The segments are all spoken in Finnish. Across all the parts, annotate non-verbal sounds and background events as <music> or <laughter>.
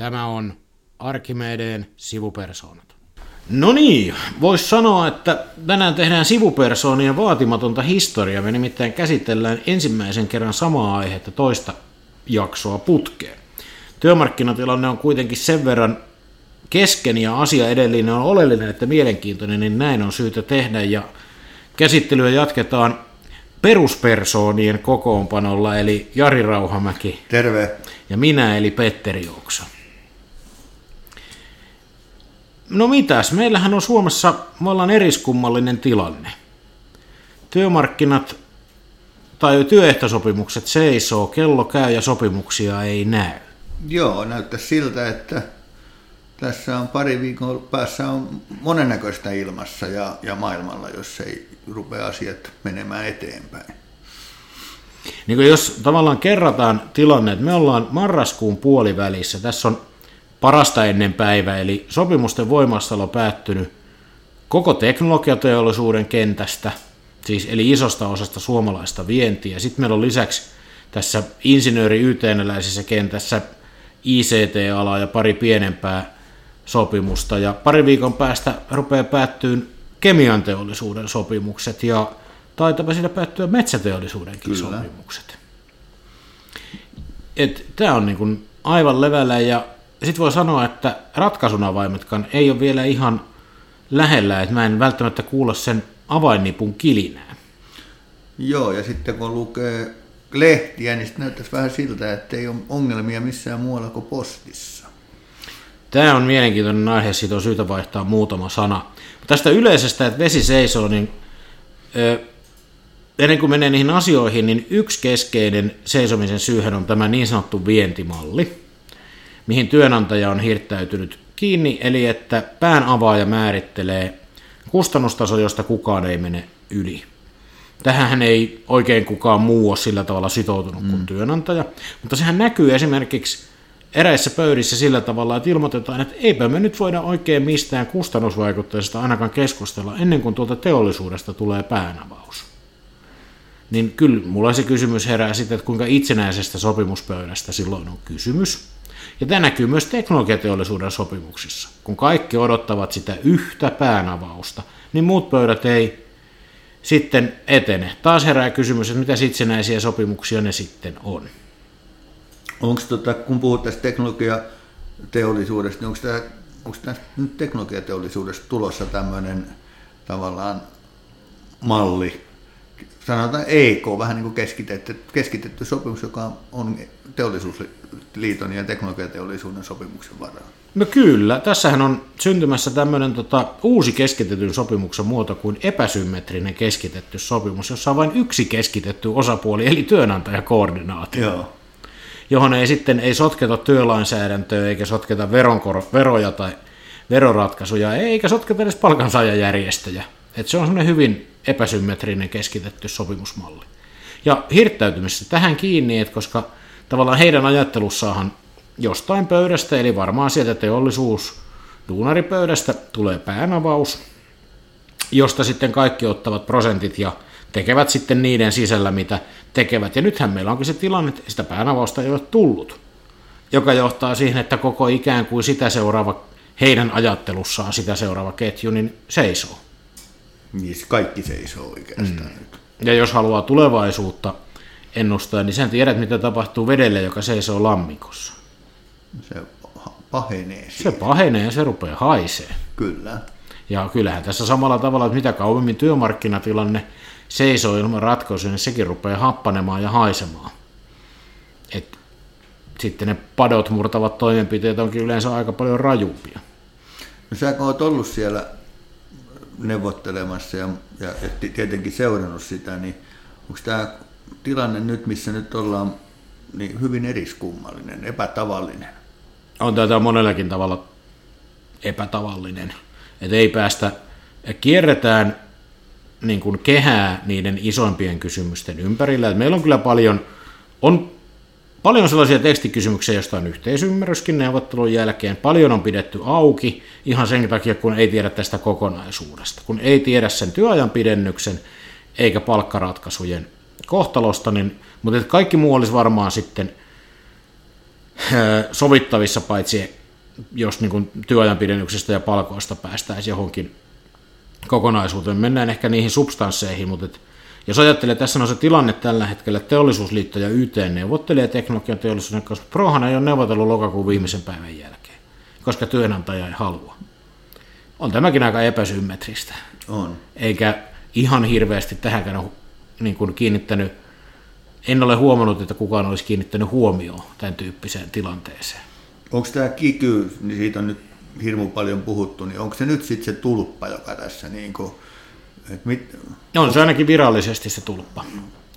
Tämä on Arkimedeen sivupersoonat. No niin, voisi sanoa, että tänään tehdään sivupersoonien vaatimatonta historiaa. Me nimittäin käsitellään ensimmäisen kerran samaa aihetta toista jaksoa putkeen. Työmarkkinatilanne on kuitenkin sen verran kesken ja asia edellinen on oleellinen, että mielenkiintoinen, niin näin on syytä tehdä. Ja käsittelyä jatketaan peruspersoonien kokoonpanolla, eli Jari Rauhamäki. Terve. Ja minä, eli Petteri Oksa. No mitäs, meillähän on Suomessa, me ollaan eriskummallinen tilanne. Työmarkkinat tai työehtosopimukset seisoo, kello käy ja sopimuksia ei näy. Joo, näyttää siltä, että tässä on pari viikon päässä on monennäköistä ilmassa ja, ja maailmalla, jos ei rupea asiat menemään eteenpäin. Niin jos tavallaan kerrataan tilanne, että me ollaan marraskuun puolivälissä, tässä on parasta ennen päivä, eli sopimusten voimastalo päättynyt koko teknologiateollisuuden kentästä, siis eli isosta osasta suomalaista vientiä. Sitten meillä on lisäksi tässä insinööri YTNläisessä kentässä ICT-ala ja pari pienempää sopimusta. Ja pari viikon päästä rupeaa päättyyn kemian teollisuuden sopimukset ja taitapa siinä päättyä metsäteollisuudenkin Kyllä. sopimukset. Tämä on niin kuin aivan levällä ja sitten voi sanoa, että ratkaisuavaimetkaan ei ole vielä ihan lähellä, että mä en välttämättä kuulla sen avainnipun kilinää. Joo, ja sitten kun lukee lehtiä, niin sitten näyttäisi vähän siltä, että ei ole ongelmia missään muualla kuin postissa. Tämä on mielenkiintoinen aihe, siitä on syytä vaihtaa muutama sana. Tästä yleisestä, että vesi seisoo, niin ö, ennen kuin menee niihin asioihin, niin yksi keskeinen seisomisen syyhän on tämä niin sanottu vientimalli mihin työnantaja on hirttäytynyt kiinni, eli että pään avaaja määrittelee kustannustaso, josta kukaan ei mene yli. Tähän ei oikein kukaan muu ole sillä tavalla sitoutunut kuin mm. työnantaja, mutta sehän näkyy esimerkiksi eräissä pöydissä sillä tavalla, että ilmoitetaan, että eipä me nyt voida oikein mistään kustannusvaikutteista ainakaan keskustella ennen kuin tuolta teollisuudesta tulee päänavaus. Niin kyllä mulla se kysymys herää sitten, että kuinka itsenäisestä sopimuspöydästä silloin on kysymys. Ja tämä näkyy myös teknologiateollisuuden sopimuksissa. Kun kaikki odottavat sitä yhtä päänavausta, niin muut pöydät ei sitten etene. Taas herää kysymys, että mitä itsenäisiä sopimuksia ne sitten on. Onko tota, kun puhut tästä teknologiateollisuudesta, niin onko tämä, onko tämä nyt teknologiateollisuudesta tulossa tämmöinen tavallaan malli, sanotaan EK, vähän niin kuin keskitetty, keskitetty sopimus, joka on teollisuusliiton ja teknologiateollisuuden sopimuksen varaan. No kyllä, tässähän on syntymässä tämmöinen tota, uusi keskitetyn sopimuksen muoto kuin epäsymmetrinen keskitetty sopimus, jossa on vain yksi keskitetty osapuoli, eli työnantajakoordinaatio. Joo. johon ei sitten ei sotketa työlainsäädäntöä eikä sotketa veronkor- veroja tai veroratkaisuja, eikä sotketa edes palkansaajajärjestöjä. Et se on semmoinen hyvin epäsymmetrinen keskitetty sopimusmalli. Ja hirttäytymisessä tähän kiinni, että koska tavallaan heidän ajattelussaahan jostain pöydästä, eli varmaan sieltä teollisuus duunaripöydästä tulee päänavaus, josta sitten kaikki ottavat prosentit ja tekevät sitten niiden sisällä, mitä tekevät. Ja nythän meillä onkin se tilanne, että sitä päänavausta ei ole tullut, joka johtaa siihen, että koko ikään kuin sitä seuraava, heidän ajattelussaan sitä seuraava ketju, niin seisoo. Niin kaikki seisoo oikeastaan mm. nyt. Ja jos haluaa tulevaisuutta ennustaa, niin sen tiedät, mitä tapahtuu vedelle, joka seisoo lammikossa. Se pahenee. Siellä. Se pahenee ja se rupeaa haisee. Kyllä. Ja kyllähän tässä samalla tavalla, että mitä kauemmin työmarkkinatilanne seisoo ilman ratkaisuja, niin sekin rupeaa happanemaan ja haisemaan. Et sitten ne padot murtavat toimenpiteet onkin yleensä aika paljon rajumpia. No sä kun olet ollut siellä neuvottelemassa ja, ja, tietenkin seurannut sitä, niin onko tämä tilanne nyt, missä nyt ollaan, niin hyvin eriskummallinen, epätavallinen? On tätä monellakin tavalla epätavallinen. Että ei päästä, kierretään niin kuin kehää niiden isoimpien kysymysten ympärillä. Et meillä on kyllä paljon, on Paljon sellaisia tekstikysymyksiä, joista on yhteisymmärryskin neuvottelun jälkeen. Paljon on pidetty auki ihan sen takia, kun ei tiedä tästä kokonaisuudesta. Kun ei tiedä sen työajan pidennyksen eikä palkkaratkaisujen kohtalosta, niin, mutta kaikki muu olisi varmaan sitten sovittavissa, paitsi jos niin kuin työajan pidennyksestä ja palkoista päästäisiin johonkin kokonaisuuteen. Mennään ehkä niihin substansseihin, mutta et, jos ajattelee, tässä on se tilanne tällä hetkellä, teollisuusliitto ja YT neuvottelee teknologian teollisuuden kanssa. Prohan ei ole neuvotellut lokakuun viimeisen päivän jälkeen, koska työnantaja ei halua. On tämäkin aika epäsymmetristä. On. Eikä ihan hirveästi tähänkään ole niin kuin kiinnittänyt, en ole huomannut, että kukaan olisi kiinnittänyt huomioon tämän tyyppiseen tilanteeseen. Onko tämä kiky, niin siitä on nyt hirmu paljon puhuttu, niin onko se nyt sitten se tulppa, joka tässä niin kuin, et mit... On se ainakin virallisesti se tulppa.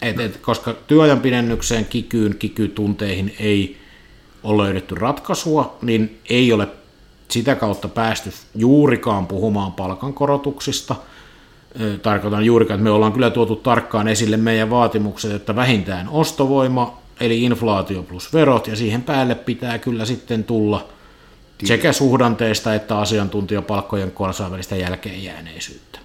Et, et, koska työajan pidennykseen, kikyyn, kikytunteihin ei ole löydetty ratkaisua, niin ei ole sitä kautta päästy juurikaan puhumaan palkankorotuksista. Tarkoitan juurikaan, että me ollaan kyllä tuotu tarkkaan esille meidän vaatimukset, että vähintään ostovoima, eli inflaatio plus verot, ja siihen päälle pitää kyllä sitten tulla sekä suhdanteista että asiantuntijapalkkojen kansainvälistä jälkeenjääneisyyttä.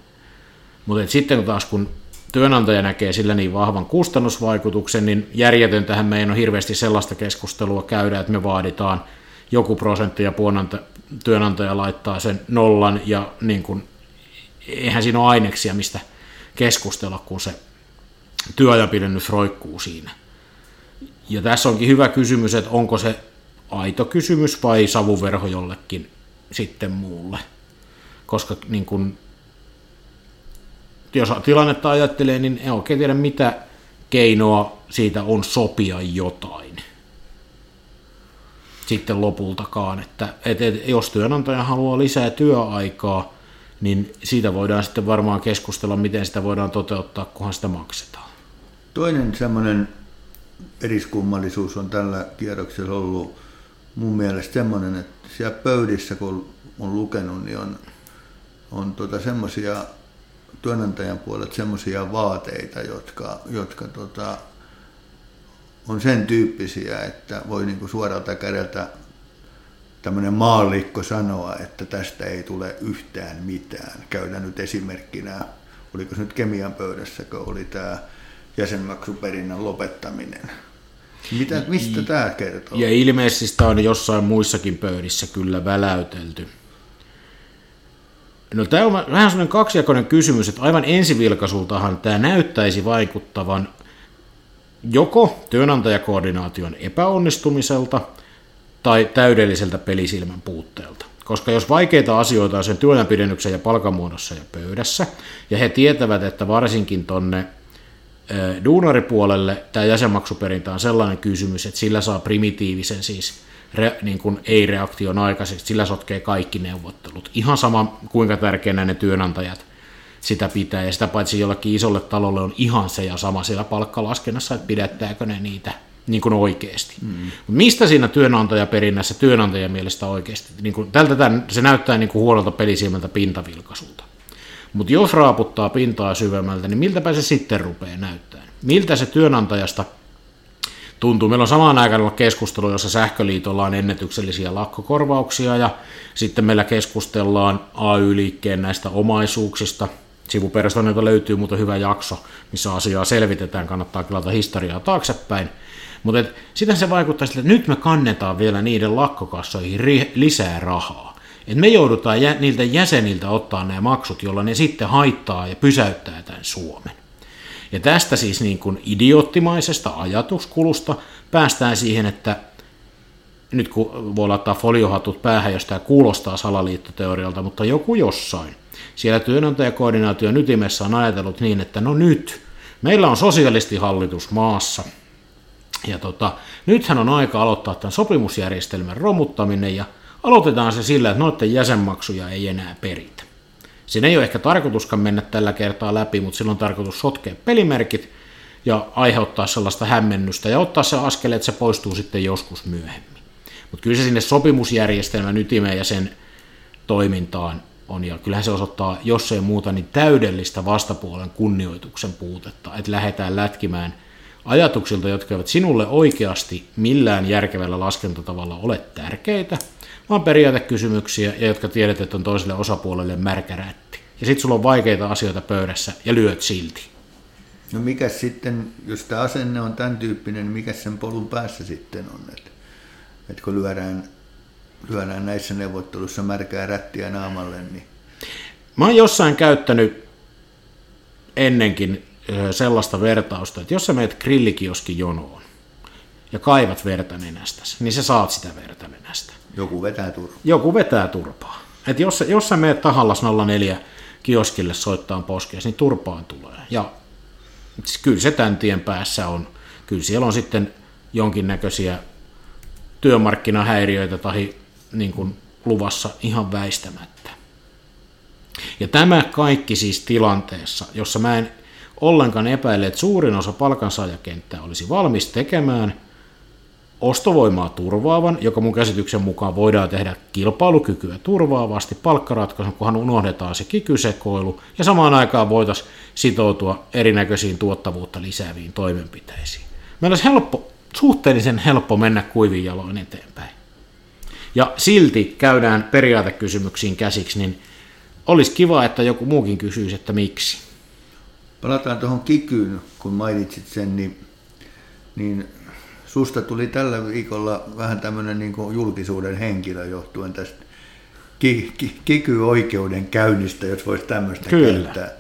Mutta sitten taas kun työnantaja näkee sillä niin vahvan kustannusvaikutuksen, niin järjetöntähän meidän on hirveästi sellaista keskustelua käydä, että me vaaditaan joku prosentti ja työnantaja laittaa sen nollan ja niin kun, eihän siinä ole aineksia, mistä keskustella, kun se työajapidennys roikkuu siinä. Ja tässä onkin hyvä kysymys, että onko se aito kysymys vai savuverho jollekin sitten muulle. Koska niin kun, jos tilannetta ajattelee, niin en oikein tiedä mitä keinoa siitä on sopia jotain sitten lopultakaan, että et, et, jos työnantaja haluaa lisää työaikaa, niin siitä voidaan sitten varmaan keskustella, miten sitä voidaan toteuttaa, kunhan sitä maksetaan. Toinen semmoinen eriskummallisuus on tällä kierroksella ollut mun mielestä semmoinen, että siellä pöydissä, kun on lukenut, niin on, on tuota semmoisia työnantajan puolelta semmoisia vaateita, jotka, jotka tota, on sen tyyppisiä, että voi niin kuin suoralta kädeltä tämmöinen maallikko sanoa, että tästä ei tule yhtään mitään. Käydään nyt esimerkkinä, oliko se nyt kemian pöydässä, kun oli tämä jäsenmaksuperinnän lopettaminen. Mitä, mistä tämä kertoo? Ja ilmeisesti sitä on jossain muissakin pöydissä kyllä väläytelty. No tämä on vähän sellainen kaksijakoinen kysymys, että aivan ensivilkaisultahan tämä näyttäisi vaikuttavan joko työnantajakoordinaation epäonnistumiselta tai täydelliseltä pelisilmän puutteelta. Koska jos vaikeita asioita on sen työajanpidennyksen ja palkamuodossa ja pöydässä, ja he tietävät, että varsinkin tonne duunaripuolelle tämä jäsenmaksuperintä on sellainen kysymys, että sillä saa primitiivisen siis re, niin kuin ei-reaktion aikaiseksi, sillä sotkee kaikki neuvottelut. Ihan sama kuinka tärkeänä ne työnantajat sitä pitää, ja sitä paitsi jollakin isolle talolle on ihan se ja sama siellä palkkalaskennassa, että pidättääkö ne niitä niin kuin oikeasti. Mm. Mistä siinä työnantajaperinnässä työnantajan mielestä oikeasti? Niin kuin, tältä tämän, se näyttää niin kuin huonolta pelisilmältä pintavilkaisulta. Mutta jos raaputtaa pintaa syvemmältä, niin miltäpä se sitten rupeaa näyttää? Miltä se työnantajasta tuntuu? Meillä on samaan aikaan ollut keskustelu, jossa sähköliitolla on ennätyksellisiä lakkokorvauksia ja sitten meillä keskustellaan AY-liikkeen näistä omaisuuksista, Sivuperusteelta löytyy muuten hyvä jakso, missä asiaa selvitetään, kannattaa kyllä historiaa taaksepäin. Mutta sitten se vaikuttaa että nyt me kannetaan vielä niiden lakkokassoihin ri- lisää rahaa. Et me joudutaan jä- niiltä jäseniltä ottaa nämä maksut, jolla ne sitten haittaa ja pysäyttää tämän Suomen. Ja tästä siis niin kuin idioottimaisesta ajatuskulusta päästään siihen, että nyt kun voi laittaa foliohatut päähän, jos tämä kuulostaa salaliittoteorialta, mutta joku jossain – siellä työnantajakoordinaation ytimessä on ajatellut niin, että no nyt, meillä on sosialistihallitus maassa, ja tota, nythän on aika aloittaa tämän sopimusjärjestelmän romuttaminen, ja aloitetaan se sillä, että noiden jäsenmaksuja ei enää peritä. Siinä ei ole ehkä tarkoituskaan mennä tällä kertaa läpi, mutta silloin on tarkoitus sotkea pelimerkit ja aiheuttaa sellaista hämmennystä ja ottaa se askel, että se poistuu sitten joskus myöhemmin. Mutta kyllä se sinne sopimusjärjestelmän ytimeen ja sen toimintaan on. Ja kyllähän se osoittaa, jos ei muuta, niin täydellistä vastapuolen kunnioituksen puutetta, että lähdetään lätkimään ajatuksilta, jotka eivät sinulle oikeasti millään järkevällä laskentatavalla ole tärkeitä, vaan periaatekysymyksiä, ja jotka tiedät, että on toiselle osapuolelle märkä rätti. Ja sitten sulla on vaikeita asioita pöydässä, ja lyöt silti. No mikä sitten, jos tämä asenne on tämän tyyppinen, niin mikä sen polun päässä sitten on? Että että kun lyödään, lyödään näissä neuvotteluissa märkää rättiä naamalle, niin Mä oon jossain käyttänyt ennenkin sellaista vertausta, että jos sä meet grillikioski jonoon ja kaivat verta nenästäsi, niin sä saat sitä verta. Joku vetää turvaa. Joku vetää turpaa. Et jos, jos sä meet tahallas 04 kioskille soittaa poskees, niin turpaan tulee. Ja kyllä se tämän tien päässä on. Kyllä siellä on sitten jonkinnäköisiä työmarkkinahäiriöitä tai niin kuin luvassa ihan väistämättä. Ja tämä kaikki siis tilanteessa, jossa mä en ollenkaan epäile, että suurin osa palkansaajakenttää olisi valmis tekemään ostovoimaa turvaavan, joka mun käsityksen mukaan voidaan tehdä kilpailukykyä turvaavasti palkkaratkaisun, kunhan unohdetaan se kikysekoilu, ja samaan aikaan voitaisiin sitoutua erinäköisiin tuottavuutta lisääviin toimenpiteisiin. Meillä olisi helppo, suhteellisen helppo mennä kuivin jaloin eteenpäin. Ja silti käydään periaatekysymyksiin käsiksi, niin olisi kiva, että joku muukin kysyisi, että miksi. Palataan tuohon kikyyn, kun mainitsit sen, niin, niin susta tuli tällä viikolla vähän tämmöinen niin julkisuuden henkilö johtuen tästä ki, ki, kiky-oikeuden käynnistä, jos voisi tämmöistä Kyllä. käyttää.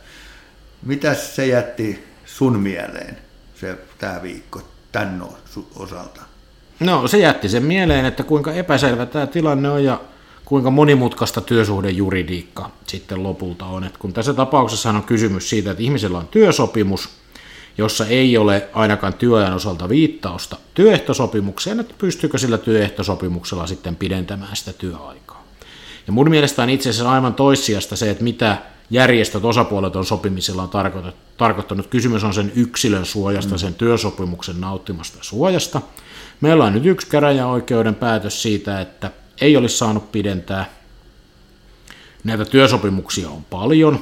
Mitäs se jätti sun mieleen, se, tämä viikko, tämän osalta? No se jätti sen mieleen, että kuinka epäselvä tämä tilanne on ja kuinka monimutkaista työsuhdejuridiikka sitten lopulta on. Et kun tässä tapauksessa on kysymys siitä, että ihmisellä on työsopimus, jossa ei ole ainakaan työajan osalta viittausta työehtosopimukseen, että pystyykö sillä työehtosopimuksella sitten pidentämään sitä työaikaa. Ja mun mielestä on itse asiassa aivan toissijasta se, että mitä järjestöt osapuolet on sopimisella on tarkoittanut. Kysymys on sen yksilön suojasta, sen työsopimuksen nauttimasta suojasta. Meillä on nyt yksi käräjäoikeuden päätös siitä, että ei olisi saanut pidentää. Näitä työsopimuksia on paljon,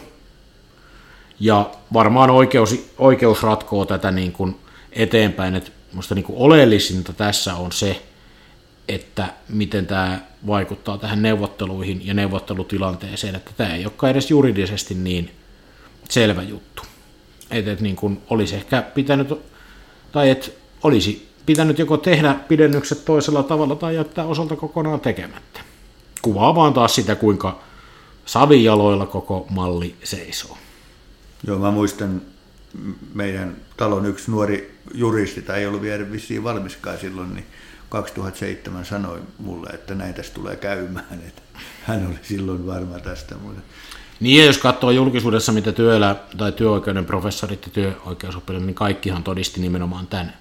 ja varmaan oikeus, oikeus ratkoo tätä niin kuin eteenpäin, että minusta niin kuin oleellisinta tässä on se, että miten tämä vaikuttaa tähän neuvotteluihin ja neuvottelutilanteeseen, että tämä ei olekaan edes juridisesti niin selvä juttu. Että et niin olisi ehkä pitänyt, tai että olisi pitänyt joko tehdä pidennykset toisella tavalla tai jättää osalta kokonaan tekemättä. Kuvaa vaan taas sitä, kuinka savijaloilla koko malli seisoo. Joo, mä muistan meidän talon yksi nuori juristi, tai ei ollut vielä vissiin valmiskaan silloin, niin 2007 sanoi mulle, että näin tässä tulee käymään. Että hän oli silloin varma tästä. Mutta Niin, ja jos katsoo julkisuudessa, mitä työelä- tai työoikeuden professorit ja työoikeusoppilaat, niin kaikkihan todisti nimenomaan tämän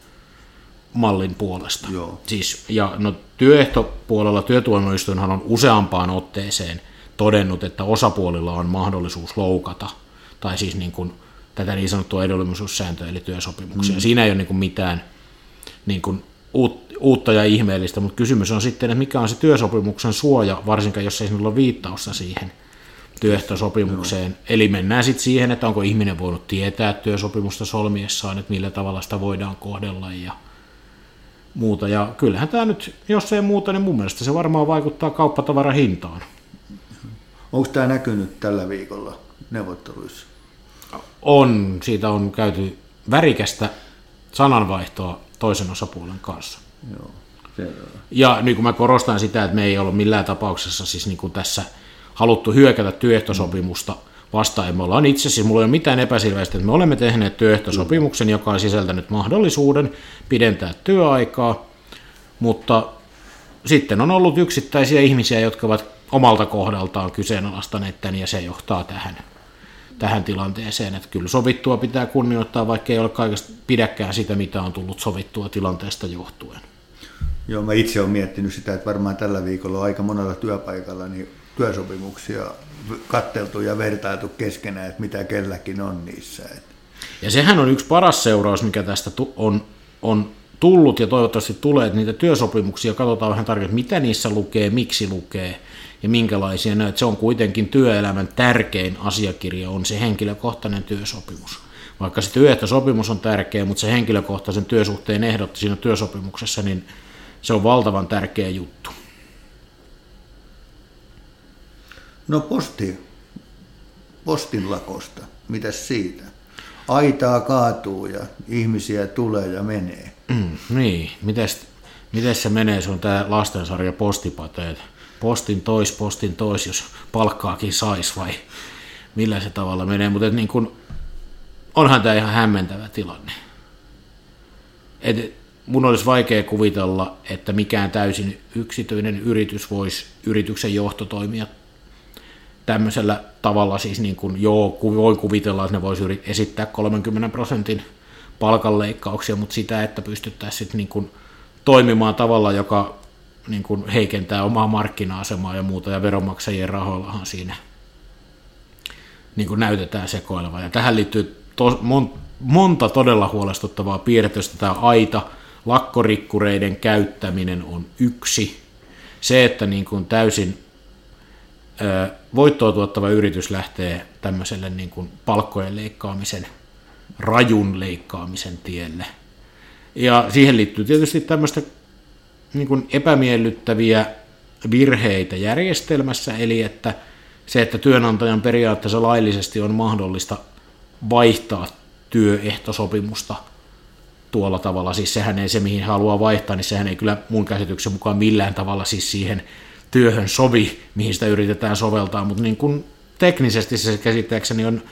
mallin puolesta. Joo. Siis, ja no, työehtopuolella työtuomioistuinhan on useampaan otteeseen todennut, että osapuolilla on mahdollisuus loukata, tai siis niin kuin, tätä niin sanottua edullisuussääntöä, eli työsopimuksia. Mm. Siinä ei ole niin kuin mitään niin kuin, uut- uutta ja ihmeellistä, mutta kysymys on sitten, että mikä on se työsopimuksen suoja, varsinkin jos ei sinulla ole viittausta siihen työehtosopimukseen. No. Eli mennään sitten siihen, että onko ihminen voinut tietää työsopimusta solmiessaan, että millä tavalla sitä voidaan kohdella ja muuta. Ja kyllähän tämä nyt, jos ei muuta, niin mun mielestä se varmaan vaikuttaa kauppatavaran hintaan. onko tämä näkynyt tällä viikolla neuvotteluissa? On, siitä on käyty värikästä sananvaihtoa toisen osapuolen kanssa. Joo, selvä. Ja niin kuin mä korostan sitä, että me ei ole millään tapauksessa siis niin kuin tässä haluttu hyökätä työehtosopimusta vastaan. Me ollaan itse asiassa, mulla ei ole mitään epäselväistä, että me olemme tehneet työehtosopimuksen, joka on sisältänyt mahdollisuuden pidentää työaikaa, mutta sitten on ollut yksittäisiä ihmisiä, jotka ovat omalta kohdaltaan kyseenalaistaneet tämän, ja se johtaa tähän, tähän tilanteeseen, että kyllä sovittua pitää kunnioittaa, vaikka ei ole kaikesta pidäkään sitä, mitä on tullut sovittua tilanteesta johtuen. Joo, mä itse olen miettinyt sitä, että varmaan tällä viikolla on aika monella työpaikalla niin työsopimuksia katteltu ja vertailtu keskenään, että mitä kelläkin on niissä. Ja sehän on yksi paras seuraus, mikä tästä on, on tullut ja toivottavasti tulee, että niitä työsopimuksia katsotaan vähän tarkemmin, mitä niissä lukee, miksi lukee ja minkälaisia ne, että se on kuitenkin työelämän tärkein asiakirja, on se henkilökohtainen työsopimus. Vaikka se työehtosopimus on tärkeä, mutta se henkilökohtaisen työsuhteen ehdot siinä työsopimuksessa, niin se on valtavan tärkeä juttu. No posti, postin lakosta, mitäs siitä? Aitaa kaatuu ja ihmisiä tulee ja menee. Mm, niin, mites, Miten se menee? Se on tämä lastensarja Postipateet. Postin tois, postin tois, jos palkkaakin sais vai millä se tavalla menee. Mutta niin kun, onhan tämä ihan hämmentävä tilanne. Et mun olisi vaikea kuvitella, että mikään täysin yksityinen yritys voisi yrityksen johtotoimia tämmöisellä tavalla, siis niin kuin, joo, voi kuvitella, että ne voisi esittää 30 prosentin palkanleikkauksia, mutta sitä, että pystyttäisiin niin kuin toimimaan tavalla, joka niin kuin heikentää omaa markkina-asemaa ja muuta, ja veronmaksajien rahoillahan siinä niin kuin näytetään sekoileva. Ja tähän liittyy to, mon, monta todella huolestuttavaa piirrettä, josta tämä aita, lakkorikkureiden käyttäminen on yksi. Se, että niin kuin täysin ö, voittoa tuottava yritys lähtee tämmöiselle niin kuin palkkojen leikkaamisen, rajun leikkaamisen tielle. Ja siihen liittyy tietysti tämmöistä niin kuin epämiellyttäviä virheitä järjestelmässä, eli että se, että työnantajan periaatteessa laillisesti on mahdollista vaihtaa työehtosopimusta tuolla tavalla, siis sehän ei se, mihin haluaa vaihtaa, niin sehän ei kyllä mun käsityksen mukaan millään tavalla siis siihen työhön sovi, mihin sitä yritetään soveltaa, mutta niin kuin teknisesti se käsittääkseni on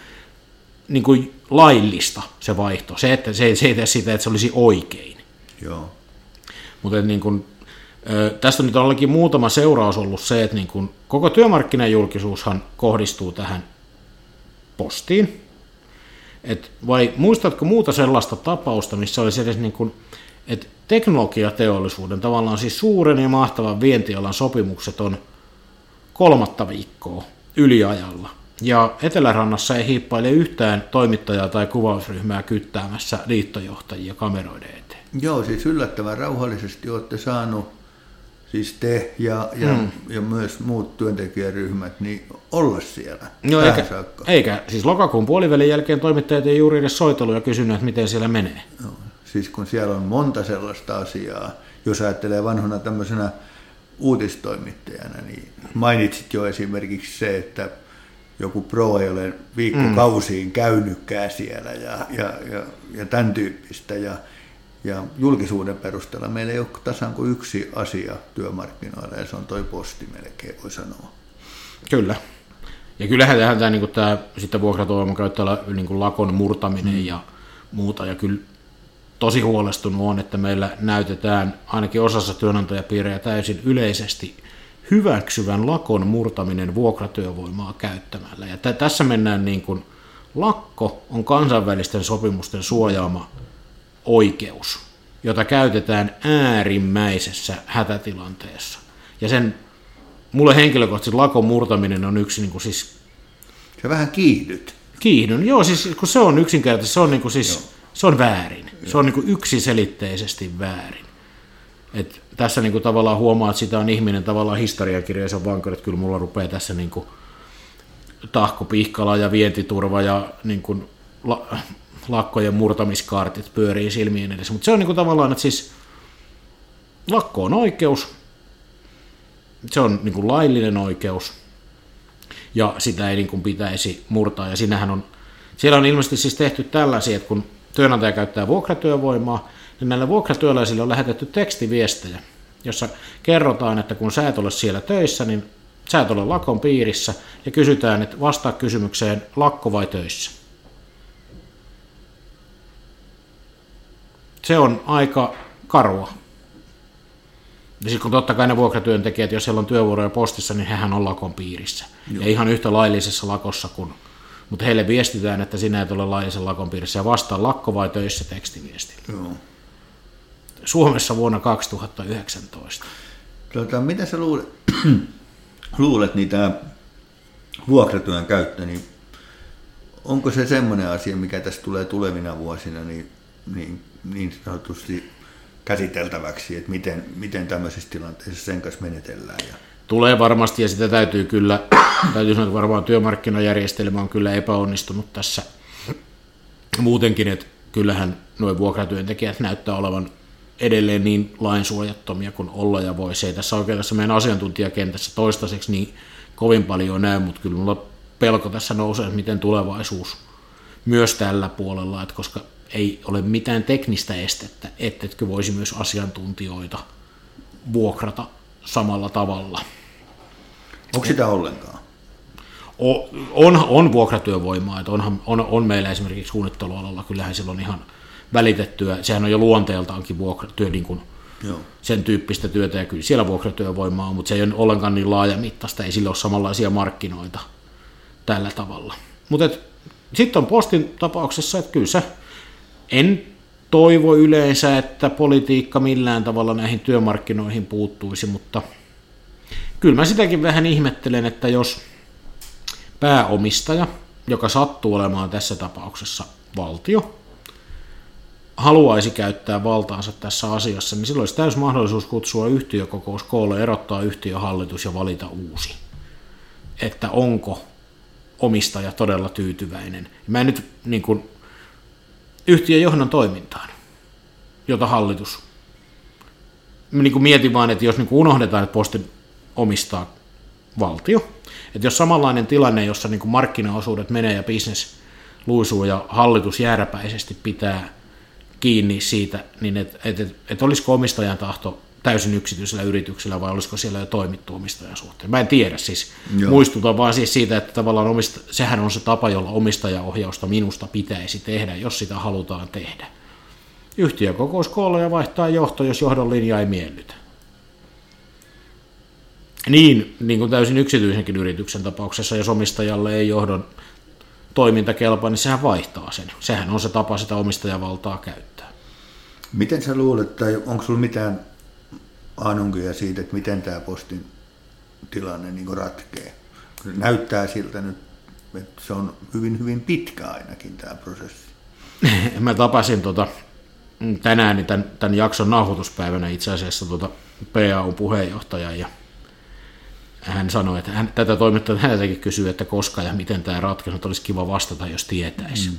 niin kuin laillista se vaihto. Se, että se, se ei tee sitä, että se olisi oikein. Joo. Mutta niin kuin, tästä nyt on ainakin muutama seuraus ollut se, että niin kuin koko työmarkkinajulkisuushan kohdistuu tähän postiin. Et vai muistatko muuta sellaista tapausta, missä olisi edes niin kuin, että teknologiateollisuuden tavallaan siis suuren ja mahtavan vientialan sopimukset on kolmatta viikkoa yliajalla. Ja Etelärannassa ei hiippaile yhtään toimittajaa tai kuvausryhmää kyttäämässä liittojohtajia kameroiden eteen. Joo, siis yllättävän rauhallisesti olette saanut, siis te ja, ja, mm. ja myös muut työntekijäryhmät, niin olla siellä no, eikä, saakka. eikä, siis lokakuun puolivälin jälkeen toimittajat ei juuri edes soitellut ja kysynyt, että miten siellä menee. No, siis kun siellä on monta sellaista asiaa, jos ajattelee vanhana tämmöisenä uutistoimittajana, niin mainitsit jo esimerkiksi se, että joku pro ei ole viikkokausiin mm. käynytkään siellä ja, ja, ja, ja tämän tyyppistä. Ja, ja julkisuuden perusteella meillä ei ole tasan kuin yksi asia työmarkkinoilla ja se on toi posti melkein, voi sanoa. Kyllä. Ja kyllähän tähän tämä, niin tämä sitten vuokratuoman käyttäjällä niin lakon murtaminen mm. ja muuta. Ja kyllä tosi huolestunut on, että meillä näytetään ainakin osassa työnantajapiirejä täysin yleisesti hyväksyvän lakon murtaminen vuokratyövoimaa käyttämällä. Ja t- tässä mennään niin kuin, lakko on kansainvälisten sopimusten suojaama oikeus, jota käytetään äärimmäisessä hätätilanteessa. Ja sen, mulle henkilökohtaisesti lakon murtaminen on yksi niin kuin siis... Se vähän kiihdyt. Kiihdyn, joo, siis kun se on yksinkertaisesti, se on, niin kuin siis, joo. se on väärin. Joo. Se on niin kuin yksiselitteisesti väärin. Et tässä niin kuin tavallaan huomaa, että sitä on ihminen tavallaan historiakirjaisen vankurit, kyllä mulla rupeaa tässä niin kuin tahko pihkala ja vientiturva ja niin kuin la, lakkojen murtamiskaartit pyörii silmien edessä, mutta se on niin kuin tavallaan, että siis lakko on oikeus, se on niin kuin laillinen oikeus, ja sitä ei niin kuin pitäisi murtaa, ja sinähän on, siellä on ilmeisesti siis tehty tällaisia, että kun työnantaja käyttää vuokratyövoimaa, niin näille vuokratyöläisille on lähetetty tekstiviestejä, jossa kerrotaan, että kun sä et ole siellä töissä, niin sä et ole lakon piirissä, ja kysytään, että vastaa kysymykseen lakko vai töissä. Se on aika karua. Ja sitten kun totta kai ne vuokratyöntekijät, jos siellä on työvuoroja postissa, niin hehän on lakon piirissä. Joo. Ja ihan yhtä laillisessa lakossa kuin mutta heille viestitään, että sinä et ole laillisen lakon piirissä ja vastaa lakko vai töissä tekstiviestillä. Joo. Suomessa vuonna 2019. Tuota, mitä sä luulet, <clears throat> luulet niin tämä vuokratyön käyttö, niin onko se semmoinen asia, mikä tässä tulee tulevina vuosina niin, niin, niin sanotusti käsiteltäväksi, että miten, miten tämmöisessä tilanteessa sen kanssa menetellään? Ja... Tulee varmasti ja sitä täytyy kyllä, <clears throat> täytyy sanoa, että varmaan työmarkkinajärjestelmä on kyllä epäonnistunut tässä muutenkin, että kyllähän nuo vuokratyöntekijät näyttää olevan edelleen niin lainsuojattomia kuin olla ja voi. Se ei tässä oikein tässä meidän asiantuntijakentässä toistaiseksi niin kovin paljon näy, mutta kyllä mulla pelko tässä nousee, että miten tulevaisuus myös tällä puolella, että koska ei ole mitään teknistä estettä, ettetkö voisi myös asiantuntijoita vuokrata samalla tavalla. Onko sitä ollenkaan? On, on vuokratyövoimaa, että onhan, on, on meillä esimerkiksi suunnittelualalla, kyllähän silloin ihan välitettyä, sehän on jo luonteeltaankin vuokratyö, niin kuin Joo. sen tyyppistä työtä, ja kyllä siellä vuokratyövoimaa on, mutta se ei ole ollenkaan niin laajamittaista, ei sillä ole samanlaisia markkinoita tällä tavalla. Mutta sitten on postin tapauksessa, että kyllä se, en toivo yleensä, että politiikka millään tavalla näihin työmarkkinoihin puuttuisi, mutta kyllä mä sitäkin vähän ihmettelen, että jos pääomistaja, joka sattuu olemaan tässä tapauksessa valtio, haluaisi käyttää valtaansa tässä asiassa, niin silloin olisi täys mahdollisuus kutsua yhtiökokous koolle, erottaa yhtiöhallitus ja valita uusi. Että onko omistaja todella tyytyväinen. Mä en nyt niin kuin, yhtiön johdon toimintaan, jota hallitus. Mä niin kuin mietin vaan, että jos niin kuin unohdetaan, että postin omistaa valtio, että jos samanlainen tilanne, jossa niin kuin markkinaosuudet menee ja bisnes luisuu ja hallitus jääräpäisesti pitää kiinni siitä, niin että et, et, et olisiko omistajan tahto täysin yksityisellä yrityksellä vai olisiko siellä jo toimittu omistajan suhteen. Mä en tiedä siis. Joo. Muistutan vaan siis siitä, että tavallaan omista, sehän on se tapa, jolla omistajaohjausta minusta pitäisi tehdä, jos sitä halutaan tehdä. Yhtiökokous koolla ja vaihtaa johto, jos johdon linja ei miellytä. Niin, niin kuin täysin yksityisenkin yrityksen tapauksessa, jos omistajalle ei johdon toiminta kelpaa, niin sehän vaihtaa sen. Sehän on se tapa sitä omistajavaltaa käyttää. Miten sä luulet, tai onko sulla mitään anunkia siitä, että miten tämä postin tilanne niin ratkee? Näyttää siltä nyt, että se on hyvin, hyvin pitkä ainakin tämä prosessi. <laughs> Mä tapasin tota, tänään niin tämän, tämän jakson nauhoituspäivänä itse asiassa tota PAU-puheenjohtajan ja hän sanoi, että hän, tätä toimittajaa häneltäkin kysyy, että koska ja miten tämä ratkaisu, olisi kiva vastata, jos tietäisi. Mm.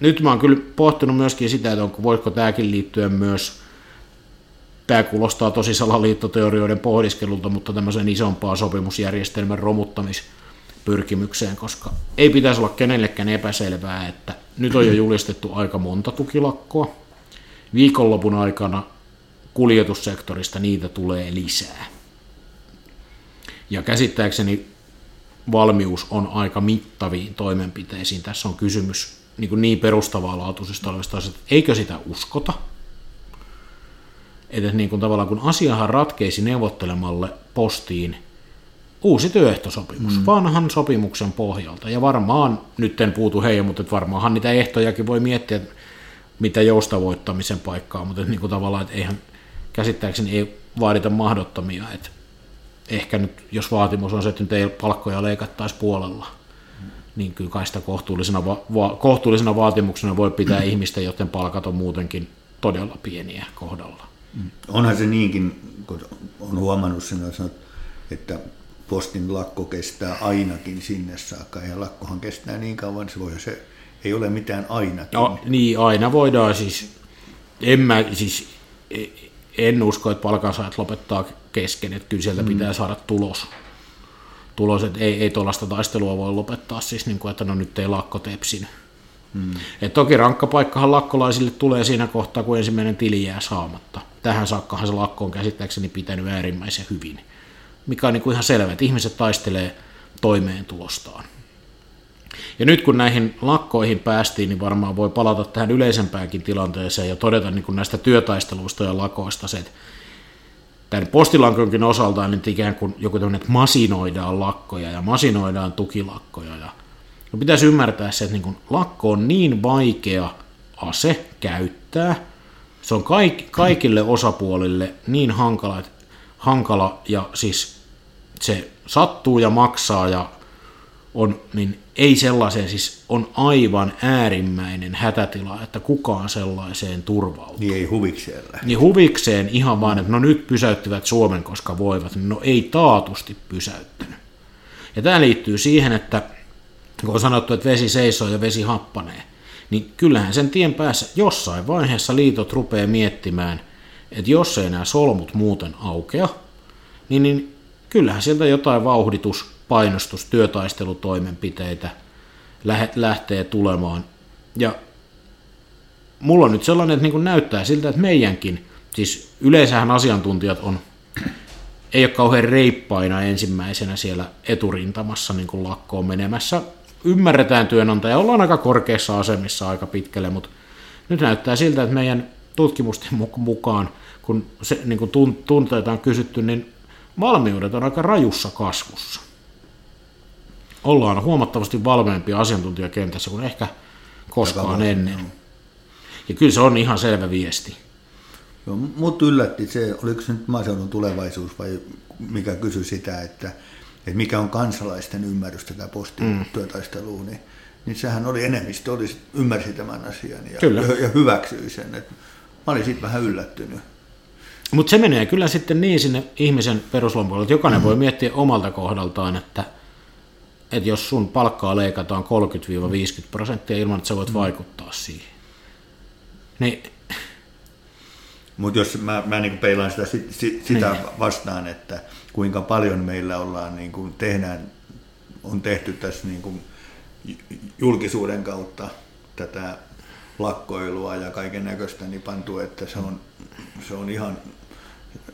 Nyt mä oon kyllä pohtinut myöskin sitä, että onko, voiko tämäkin liittyä myös, tämä kuulostaa tosi salaliittoteorioiden pohdiskelulta, mutta tämmöisen isompaa sopimusjärjestelmän romuttamispyrkimykseen, koska ei pitäisi olla kenellekään epäselvää, että nyt on jo julistettu aika monta tukilakkoa. Viikonlopun aikana kuljetussektorista niitä tulee lisää ja käsittääkseni valmius on aika mittaviin toimenpiteisiin. Tässä on kysymys niin, kuin niin perustavaa laatuisesta olevista asioista, että eikö sitä uskota? Että niin kuin tavallaan kun asiahan ratkeisi neuvottelemalle postiin uusi työehtosopimus, mm. vanhan sopimuksen pohjalta. Ja varmaan, nyt en puutu heidän, mutta varmaanhan niitä ehtojakin voi miettiä, mitä joustavoittamisen paikkaa, mutta niin kuin tavallaan, että eihän käsittääkseni ei vaadita mahdottomia, että ehkä nyt, jos vaatimus on se, että nyt ei palkkoja leikattaisi puolella, niin kyllä kai sitä kohtuullisena, va- va- kohtuullisena vaatimuksena voi pitää <clears throat> ihmisten, joten palkat on muutenkin todella pieniä kohdalla. Onhan se niinkin, kun on huomannut sen, että postin lakko kestää ainakin sinne saakka, ja lakkohan kestää niin kauan, se, voi, se ei ole mitään ainakin. No, niin, aina voidaan siis, en mä, siis en usko, että palkansaajat lopettaa kesken, että kyllä sieltä mm. pitää saada tulos. Tulos että ei, ei tuollaista taistelua voi lopettaa siis, niin kuin, että no nyt ei lakko tepsin. Mm. Et toki rankka paikkahan lakkolaisille tulee siinä kohtaa, kun ensimmäinen tili jää saamatta. Tähän saakkahan se lakko on käsittääkseni pitänyt äärimmäisen hyvin. Mikä on niin kuin ihan selvä, että ihmiset taistelee toimeentulostaan. Ja nyt kun näihin lakkoihin päästiin, niin varmaan voi palata tähän yleisempäänkin tilanteeseen ja todeta niin kuin näistä työtaisteluista ja lakoista se, että tämän postilankonkin osalta niin ikään kuin joku tämmöinen, että masinoidaan lakkoja ja masinoidaan tukilakkoja. Ja no pitäisi ymmärtää se, että niin kuin lakko on niin vaikea ase käyttää, se on kaik, kaikille osapuolille niin hankala, hankala ja siis se sattuu ja maksaa ja on, niin ei sellaiseen, siis on aivan äärimmäinen hätätila, että kukaan sellaiseen turvautuu. Niin ei huvikseen lähde. Niin huvikseen ihan vaan, että no nyt pysäyttivät Suomen, koska voivat. No ei taatusti pysäyttänyt. Ja tämä liittyy siihen, että kun on sanottu, että vesi seisoo ja vesi happanee, niin kyllähän sen tien päässä jossain vaiheessa liitot rupeaa miettimään, että jos ei nämä solmut muuten aukea, niin, niin kyllähän sieltä jotain vauhditus painostus, työtaistelutoimenpiteitä lähtee tulemaan. Ja mulla on nyt sellainen, että niin näyttää siltä, että meidänkin siis yleensähän asiantuntijat on, ei ole kauhean reippaina ensimmäisenä siellä eturintamassa niin kuin lakkoon menemässä. Ymmärretään työnantaja, ollaan aika korkeassa asemissa aika pitkälle, mutta nyt näyttää siltä, että meidän tutkimusten mukaan, kun se niin kuin tunteita on kysytty, niin valmiudet on aika rajussa kasvussa. Ollaan huomattavasti valmiimpia asiantuntijakentässä kuin ehkä koskaan ennen. Ja kyllä se on ihan selvä viesti. Joo, mut yllätti se, oliko se nyt maaseudun tulevaisuus vai mikä kysyi sitä, että, että mikä on kansalaisten ymmärrys tätä postityötaistelua, mm. niin, niin sehän oli enemmistö, oli, ymmärsi tämän asian ja, kyllä. ja, ja hyväksyi sen. Et mä olin siitä vähän yllättynyt. Mutta se menee kyllä sitten niin sinne ihmisen peruslompakolle, että jokainen mm. voi miettiä omalta kohdaltaan, että, että jos sun palkkaa leikataan 30-50 prosenttia ilman, että sä voit mm. vaikuttaa siihen. Niin mutta jos mä, mä niin peilaan sitä, sitä niin. vastaan, että kuinka paljon meillä ollaan, niin kuin tehdään, on tehty tässä niin kuin julkisuuden kautta tätä lakkoilua ja kaiken näköistä, niin pantu, että se on, se on ihan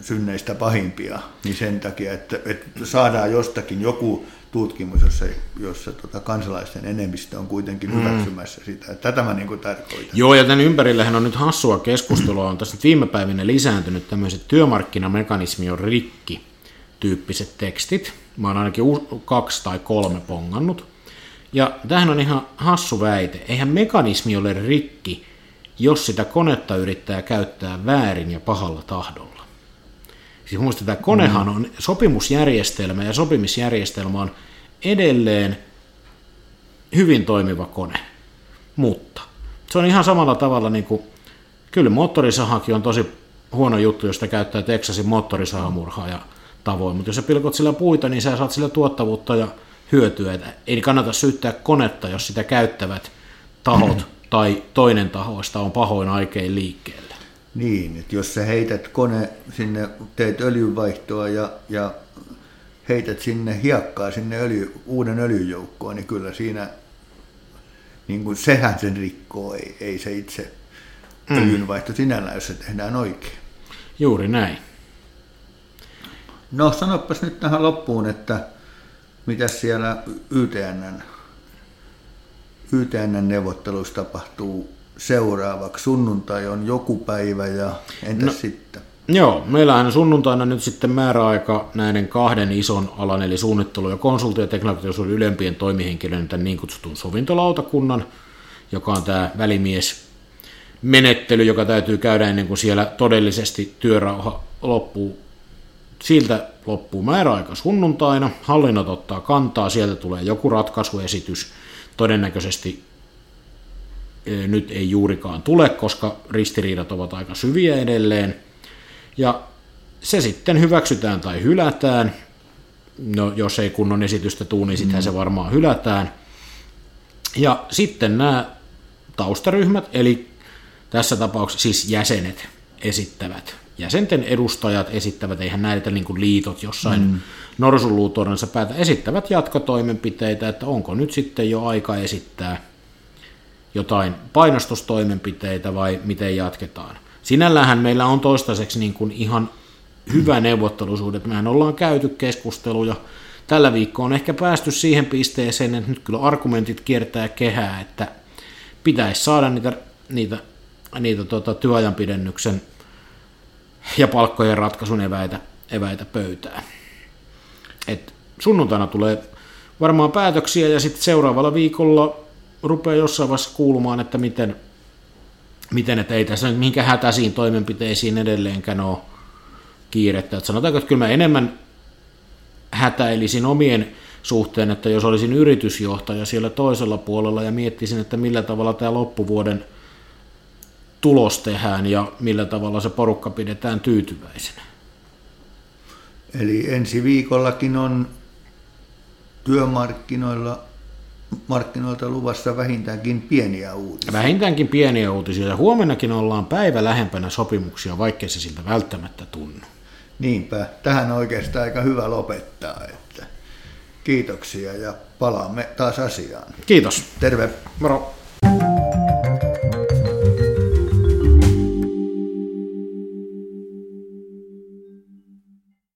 synneistä pahimpia, niin sen takia, että, että saadaan jostakin joku tutkimus, jossa, jossa tota kansalaisten enemmistö on kuitenkin mm. hyväksymässä sitä. Tätä mä niin tarkoitan. Joo, ja tämän ympärillähän on nyt hassua keskustelua. On tässä viime päivinä lisääntynyt tämmöiset työmarkkinamekanismi on rikki tyyppiset tekstit. Mä oon ainakin kaksi tai kolme pongannut. Ja tähän on ihan hassu väite. Eihän mekanismi ole rikki, jos sitä konetta yrittää käyttää väärin ja pahalla tahdolla. Siis muista, tämä konehan on sopimusjärjestelmä ja sopimisjärjestelmä on edelleen hyvin toimiva kone, mutta se on ihan samalla tavalla niin kuin, kyllä moottorisahakin on tosi huono juttu, jos sitä käyttää Texasin moottorisahamurhaa ja tavoin, mutta jos sä pilkot sillä puita, niin sä saat sillä tuottavuutta ja hyötyä. Että ei kannata syyttää konetta, jos sitä käyttävät tahot <clears throat> tai toinen tahoista on pahoin aikein liikkeellä. Niin, että jos sä heität kone sinne, teet öljynvaihtoa ja, ja heität sinne hiekkaa sinne öljy, uuden öljyjoukkoon, niin kyllä siinä, niin kuin sehän sen rikkoo, ei, ei se itse mm. öljynvaihto sinällään, jos se tehdään oikein. Juuri näin. No sanopas nyt tähän loppuun, että mitä siellä YTNn, YTNn neuvotteluissa tapahtuu seuraavaksi? Sunnuntai on joku päivä ja entäs no, sitten? Joo, meillähän sunnuntaina nyt sitten määräaika näiden kahden ison alan, eli suunnittelu- ja konsultti- ja teknologiateollisuuden ylempien toimihenkilöiden tämän niin kutsutun sovintolautakunnan, joka on tämä välimies menettely, joka täytyy käydä ennen kuin siellä todellisesti työrauha loppuu. Siltä loppuu määräaika sunnuntaina, hallinnot ottaa kantaa, sieltä tulee joku ratkaisuesitys, todennäköisesti nyt ei juurikaan tule, koska ristiriidat ovat aika syviä edelleen. Ja se sitten hyväksytään tai hylätään. No, jos ei kunnon esitystä tule, niin sittenhän mm. se varmaan hylätään. Ja sitten nämä taustaryhmät, eli tässä tapauksessa siis jäsenet esittävät. Jäsenten edustajat esittävät, eihän näitä niin kuin liitot jossain mm. norsunluutorensa päätä, esittävät jatkotoimenpiteitä, että onko nyt sitten jo aika esittää jotain painostustoimenpiteitä vai miten jatketaan. Sinällähän meillä on toistaiseksi niin kuin ihan hyvä neuvottelusuudet. Mehän ollaan käyty keskusteluja. Tällä viikkoa on ehkä päästy siihen pisteeseen, että nyt kyllä argumentit kiertää kehää, että pitäisi saada niitä, niitä, niitä tota, työajanpidennyksen ja palkkojen ratkaisun eväitä, eväitä pöytään. Et sunnuntaina tulee varmaan päätöksiä ja sitten seuraavalla viikolla rupeaa jossain vaiheessa kuulumaan, että miten, miten että ei tässä nyt minkä hätäisiin toimenpiteisiin edelleenkään ole kiirettä. Että sanotaanko, että kyllä mä enemmän hätäilisin omien suhteen, että jos olisin yritysjohtaja siellä toisella puolella ja miettisin, että millä tavalla tämä loppuvuoden tulos tehdään ja millä tavalla se porukka pidetään tyytyväisenä. Eli ensi viikollakin on työmarkkinoilla markkinoilta luvassa vähintäänkin pieniä uutisia. Vähintäänkin pieniä uutisia. Ja huomennakin ollaan päivä lähempänä sopimuksia, vaikkei se siltä välttämättä tunnu. Niinpä. Tähän on oikeastaan aika hyvä lopettaa. Että kiitoksia ja palaamme taas asiaan. Kiitos. Terve. Moro.